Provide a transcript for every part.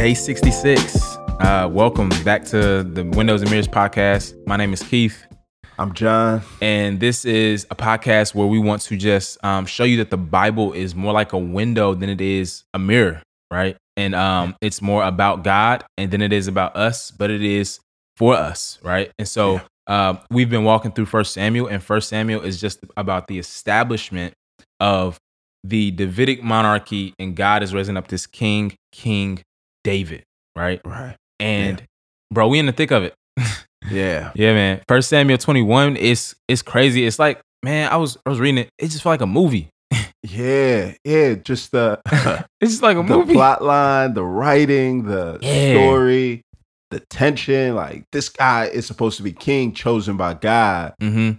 Day 66. Uh, welcome back to the Windows and Mirrors podcast. My name is Keith, I'm John. and this is a podcast where we want to just um, show you that the Bible is more like a window than it is a mirror, right? And um, it's more about God and than it is about us, but it is for us, right? And so uh, we've been walking through First Samuel, and First Samuel is just about the establishment of the Davidic monarchy, and God is raising up this king, King David, right? Right. And bro, we in the thick of it. Yeah. Yeah, man. First Samuel 21 is it's crazy. It's like, man, I was I was reading it. It just felt like a movie. Yeah. Yeah. Just the It's just like a the movie. plot line, the writing, the Yeah. story, the tension. Like this guy is supposed to be king, chosen by God, Mm-hmm.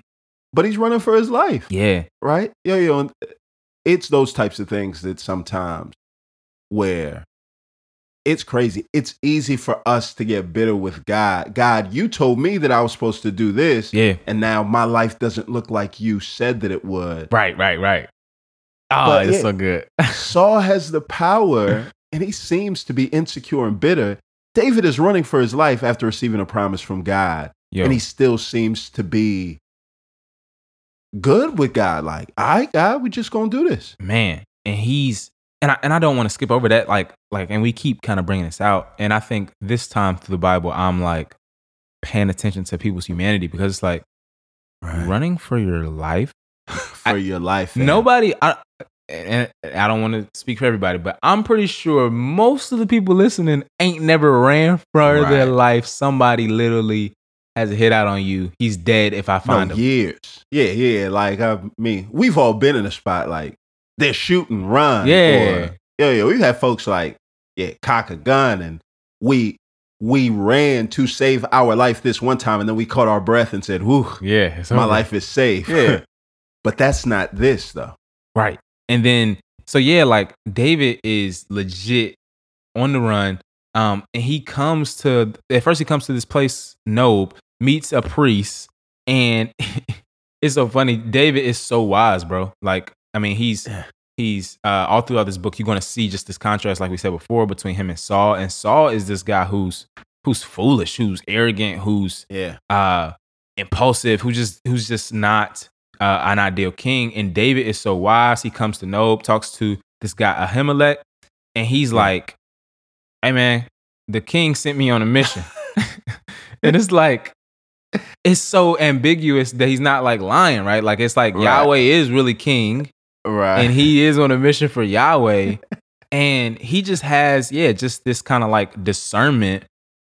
but he's running for his life. Yeah. Right. Yo, yo. and It's those types of things that sometimes where it's crazy. It's easy for us to get bitter with God. God, you told me that I was supposed to do this. Yeah. And now my life doesn't look like you said that it would. Right, right, right. Oh, But it's so good. Saul has the power and he seems to be insecure and bitter. David is running for his life after receiving a promise from God, Yo, and he still seems to be good with God. Like, all right, God, we just gonna do this. man. And he's and I and I don't want to skip over that. Like, like, and we keep kind of bringing this out. And I think this time through the Bible, I'm like paying attention to people's humanity because it's like running for your life. for your life. fam. Nobody, I, and I don't want to speak for everybody, but I'm pretty sure most of the people listening ain't never ran for their life. Somebody literally has a hit out on you. He's dead if I find no, him. years. Yeah, yeah. Like I mean, we've all been in a spot like they're shooting, run. Yeah. Or, yeah, yeah. We've had folks like, yeah, cock a gun and we we ran to save our life this one time and then we caught our breath and said, Whew, Yeah, my life is safe. Yeah. but that's not this though. Right. And then so yeah, like David is legit on the run. Um, and he comes to at first he comes to this place, Nob, meets a priest, and it's so funny. David is so wise, bro. Like, I mean, he's he's uh all throughout this book, you're gonna see just this contrast, like we said before, between him and Saul. And Saul is this guy who's who's foolish, who's arrogant, who's Yeah. uh impulsive who just who's just not uh, an ideal king. And david is so wise. He comes to nob talks to this guy ahimelech and he's like hey man the king sent me on a mission. And it's like it's so ambiguous that he's not like lying right? Like it's like Right. yahweh is really king Right. and he is on a mission for Yahweh. and he just has, yeah, just this kind of like discernment.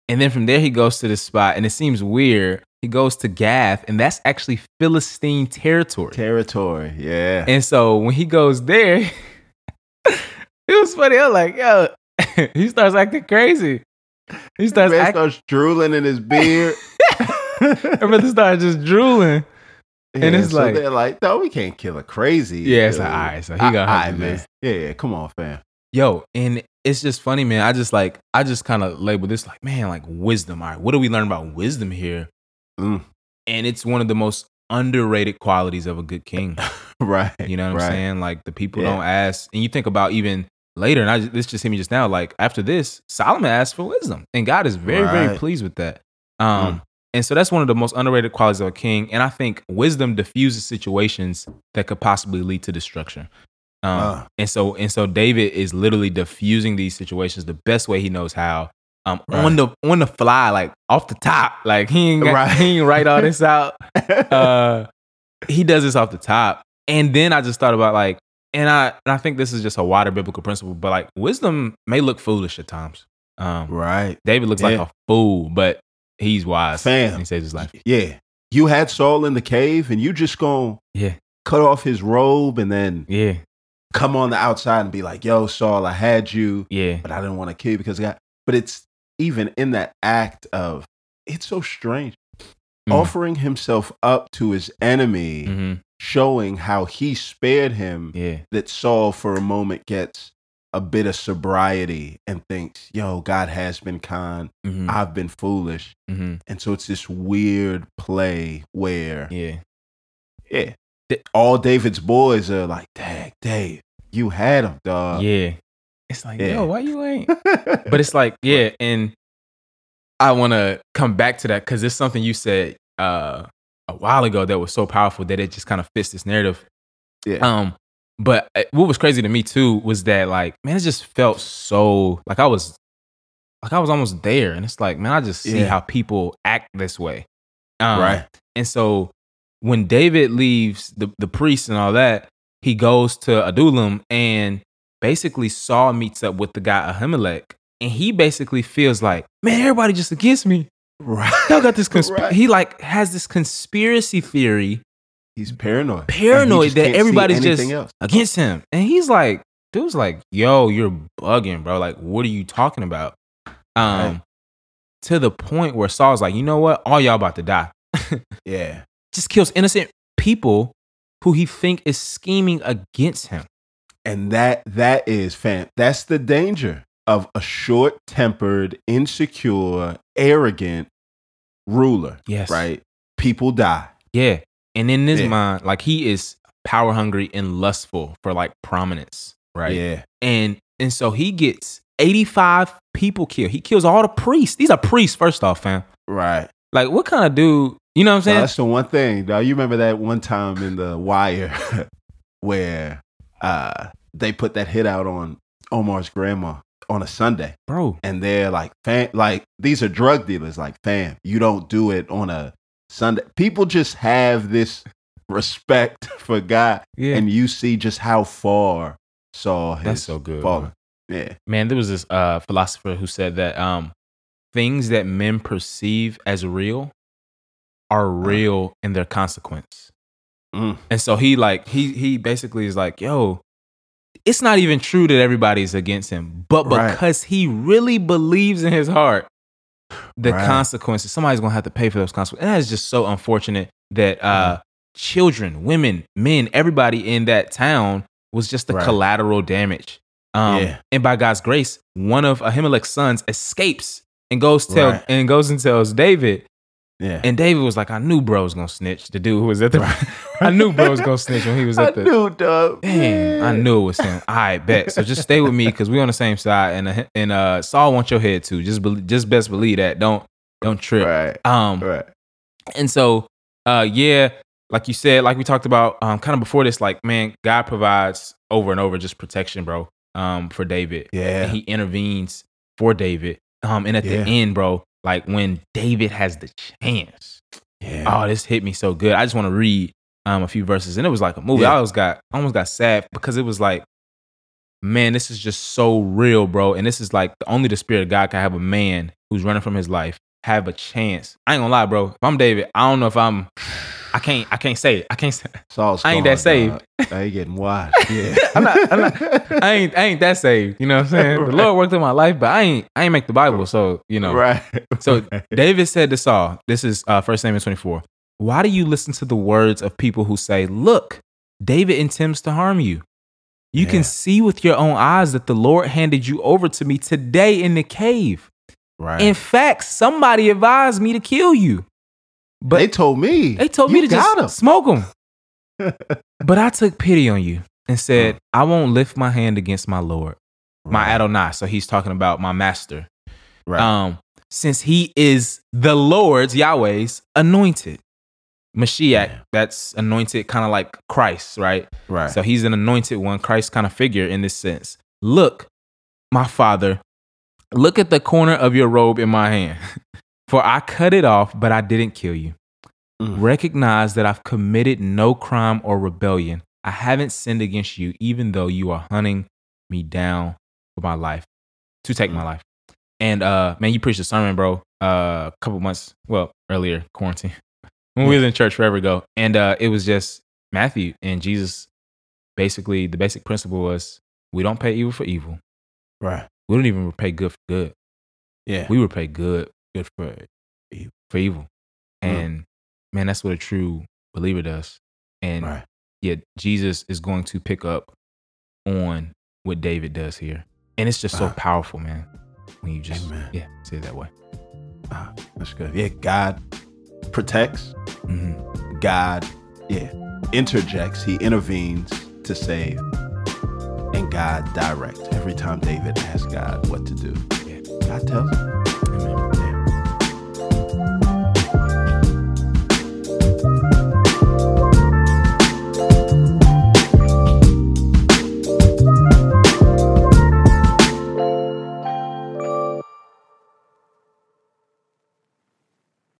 And then from there, he goes to this spot, and it seems weird. He goes to Gath, and that's actually Philistine territory. territory. Yeah. And so when he goes there, it was funny. I was like, yo, he starts acting crazy. He starts acting, starts drooling in his beard. everybody starts just drooling. And it's so like- they're like, no, we can't kill a crazy. Yeah, it's dude. like, all right, so he got gonna have all to do man. this. Yeah, yeah, come on, fam. Yo, and it's just funny, man. I just like I just kind of label this like, man, like wisdom. All right, what do we learn about wisdom here? Mm. And it's one of the most underrated qualities of a good king. Right. You know what right. I'm saying? Like the people Yeah. don't ask, and you think about even later, and I just, this just hit me just now. Like after this, Solomon asked for wisdom, and God is very, very pleased with that. Um, and so that's one of the most underrated qualities of a king. And I think wisdom diffuses situations that could possibly lead to destruction. Um, Ah. and so and so David is literally diffusing these situations the best way he knows how. Um, Right. on the on the fly, like off the top, like he ain't got, Right. he ain't write all this out. Uh, he does this off the top, and then I just thought about like, and I and I think this is just a wider biblical principle, but like wisdom may look foolish at times. Um, right. David looks like a fool, but he's wise. Fam. and he saves his life. Yeah. You had Saul in the cave and you just gonna Yeah, cut off his robe and then yeah, come on the outside and be like, yo, Saul, I had you, yeah, but I didn't want to kill you because of God. But it's even in that act of it's so strange. Mhm. Offering himself up to his enemy, hmm showing how he spared him, yeah, that Saul for a moment gets a bit of sobriety and thinks, yo, God has been kind. hmm I've been foolish. hmm And so it's this weird play where, yeah, yeah, all David's boys are like, dang, Dave, you had him, dog. yeah. It's like, Yeah. yo, why you ain't? But it's like, yeah, and I want to come back to that because it's something you said uh, a while ago that was so powerful that it just kind of fits this narrative. Yeah. Um, but uh, what was crazy to me too was that like, man, it just felt so like I was like I was almost there, and it's like, man, I just see Yeah. how people act this way, um, Right. And so when David leaves the the priest and all that, he goes to Adullam and basically Saul meets up with the guy Ahimelech, and he basically feels like, man, everybody just against me. right. Y'all got this consp- Right. He like has this conspiracy theory He's paranoid. Paranoid And he just that everybody's just- else. against him, and he's like, dude's like, yo, you're bugging, bro. Like, what are you talking about? Um, Right. to the point where Saul's like, you know what? All y'all about to die. Yeah. Just kills innocent people who he think is scheming against him. And that that is fam. That's the danger of a short-tempered, insecure, arrogant ruler. Yes. Right. People die. Yeah. And in his Yeah. mind, like he is power hungry and lustful for like prominence, right? Yeah. And and so he gets 85 people killed. He kills all the priests. These are priests, first off, fam. Right. Like, what kind of dude, you know what I'm saying? that's the one thing. Now you remember that one time in the wire where uh they put that hit out on Omar's grandma on a Sunday. Bro, And they're like, fam like these are drug dealers, like, fam, you don't do it on a Sunday. People just have this respect for God. yeah. And you see just how far Saul has That's so good. fallen. man. Yeah. Man, there was this uh, philosopher who said that um, things that men perceive as real are real in their consequence. Mm. And so he like he he basically is like, yo, it's not even true that everybody's against him, but Right. because he really believes in his heart, the Right. consequences, somebody's gonna have to pay for those consequences. And that is just so unfortunate that uh children, women, men, everybody in that town was just the Right. collateral damage. Um, Yeah. and by God's grace, one of Ahimelech's sons escapes and goes tell Right. and goes and tells David, Yeah. and David was like, I knew bro was gonna snitch. The dude who was at the I knew bro was gonna snitch when he was I at the I knew, dog. Damn, I knew it was him. All right, bet. So just stay with me because we on the same side, and uh, and uh, Saul wants your head too. Just be, just best believe that. Don't don't trip. Right. Um, Right. and so uh, yeah, like you said, like we talked about, um, kind of before this, like man, God provides over and over just protection, bro. Um, for David, Yeah. and He intervenes for David. Um, and at Yeah. the end, bro, like when David has the chance, yeah. oh, this hit me so good. I just want to read um a few verses, and it was like a movie. Yeah. I almost got I almost got sad because it was like, man, this is just so real, bro. And this is like only the spirit of God can have a man who's running from his life have a chance. I ain't gonna lie, bro. If I'm David, I don't know if I'm. I can't. I can't say it. I can't. Say, Saul's I ain't that saved. I ain't getting wide. Yeah. I'm not- I'm not- I ain't. I ain't that saved. You know what I'm saying? The Lord worked in my life, but I ain't. I ain't make the Bible. So you know. Right. So Right. David said to Saul, this is uh, 1 Samuel 24. Why do you listen to the words of people who say, Look, David intends to harm you? You Yeah. can see with your own eyes that the Lord handed you over to me today in the cave. right. In fact, somebody advised me to kill you. But they told me. they told me to just smoke him. but I took pity on you and said, I won't lift my hand against my Lord, my Adonai. So he's talking about my master. Right. Um, since he is the Lord's Yahweh's anointed. Mashiach, Yeah. that's anointed kind of like Christ, right? right. So he's an anointed one, Christ kind of figure in this sense. Look, my father, look at the corner of your robe in my hand. For I cut it off, but I didn't kill you. Mm. Recognize that I've committed no crime or rebellion. I haven't sinned against you, even though you are hunting me down for my life, to take my Mm. life. And uh, man, you preached a sermon, bro, uh, a couple months, well, earlier, quarantine, when we was in church forever ago. And uh, it was just Matthew and Jesus. Basically, the basic principle was we don't pay evil for evil. right. We don't even repay good for good. Yeah. We repay good, good for evil, for evil. Mm. And man, that's what a true believer does. And right. yet Jesus is going to pick up on what David does here. And it's just so Ah. powerful, man. When you just Amen. yeah, say it that way. Ah, that's good. Yeah. God protects. hmm God, yeah, interjects. He intervenes to save. and God directs. Every time David asks God what to do, God tells him.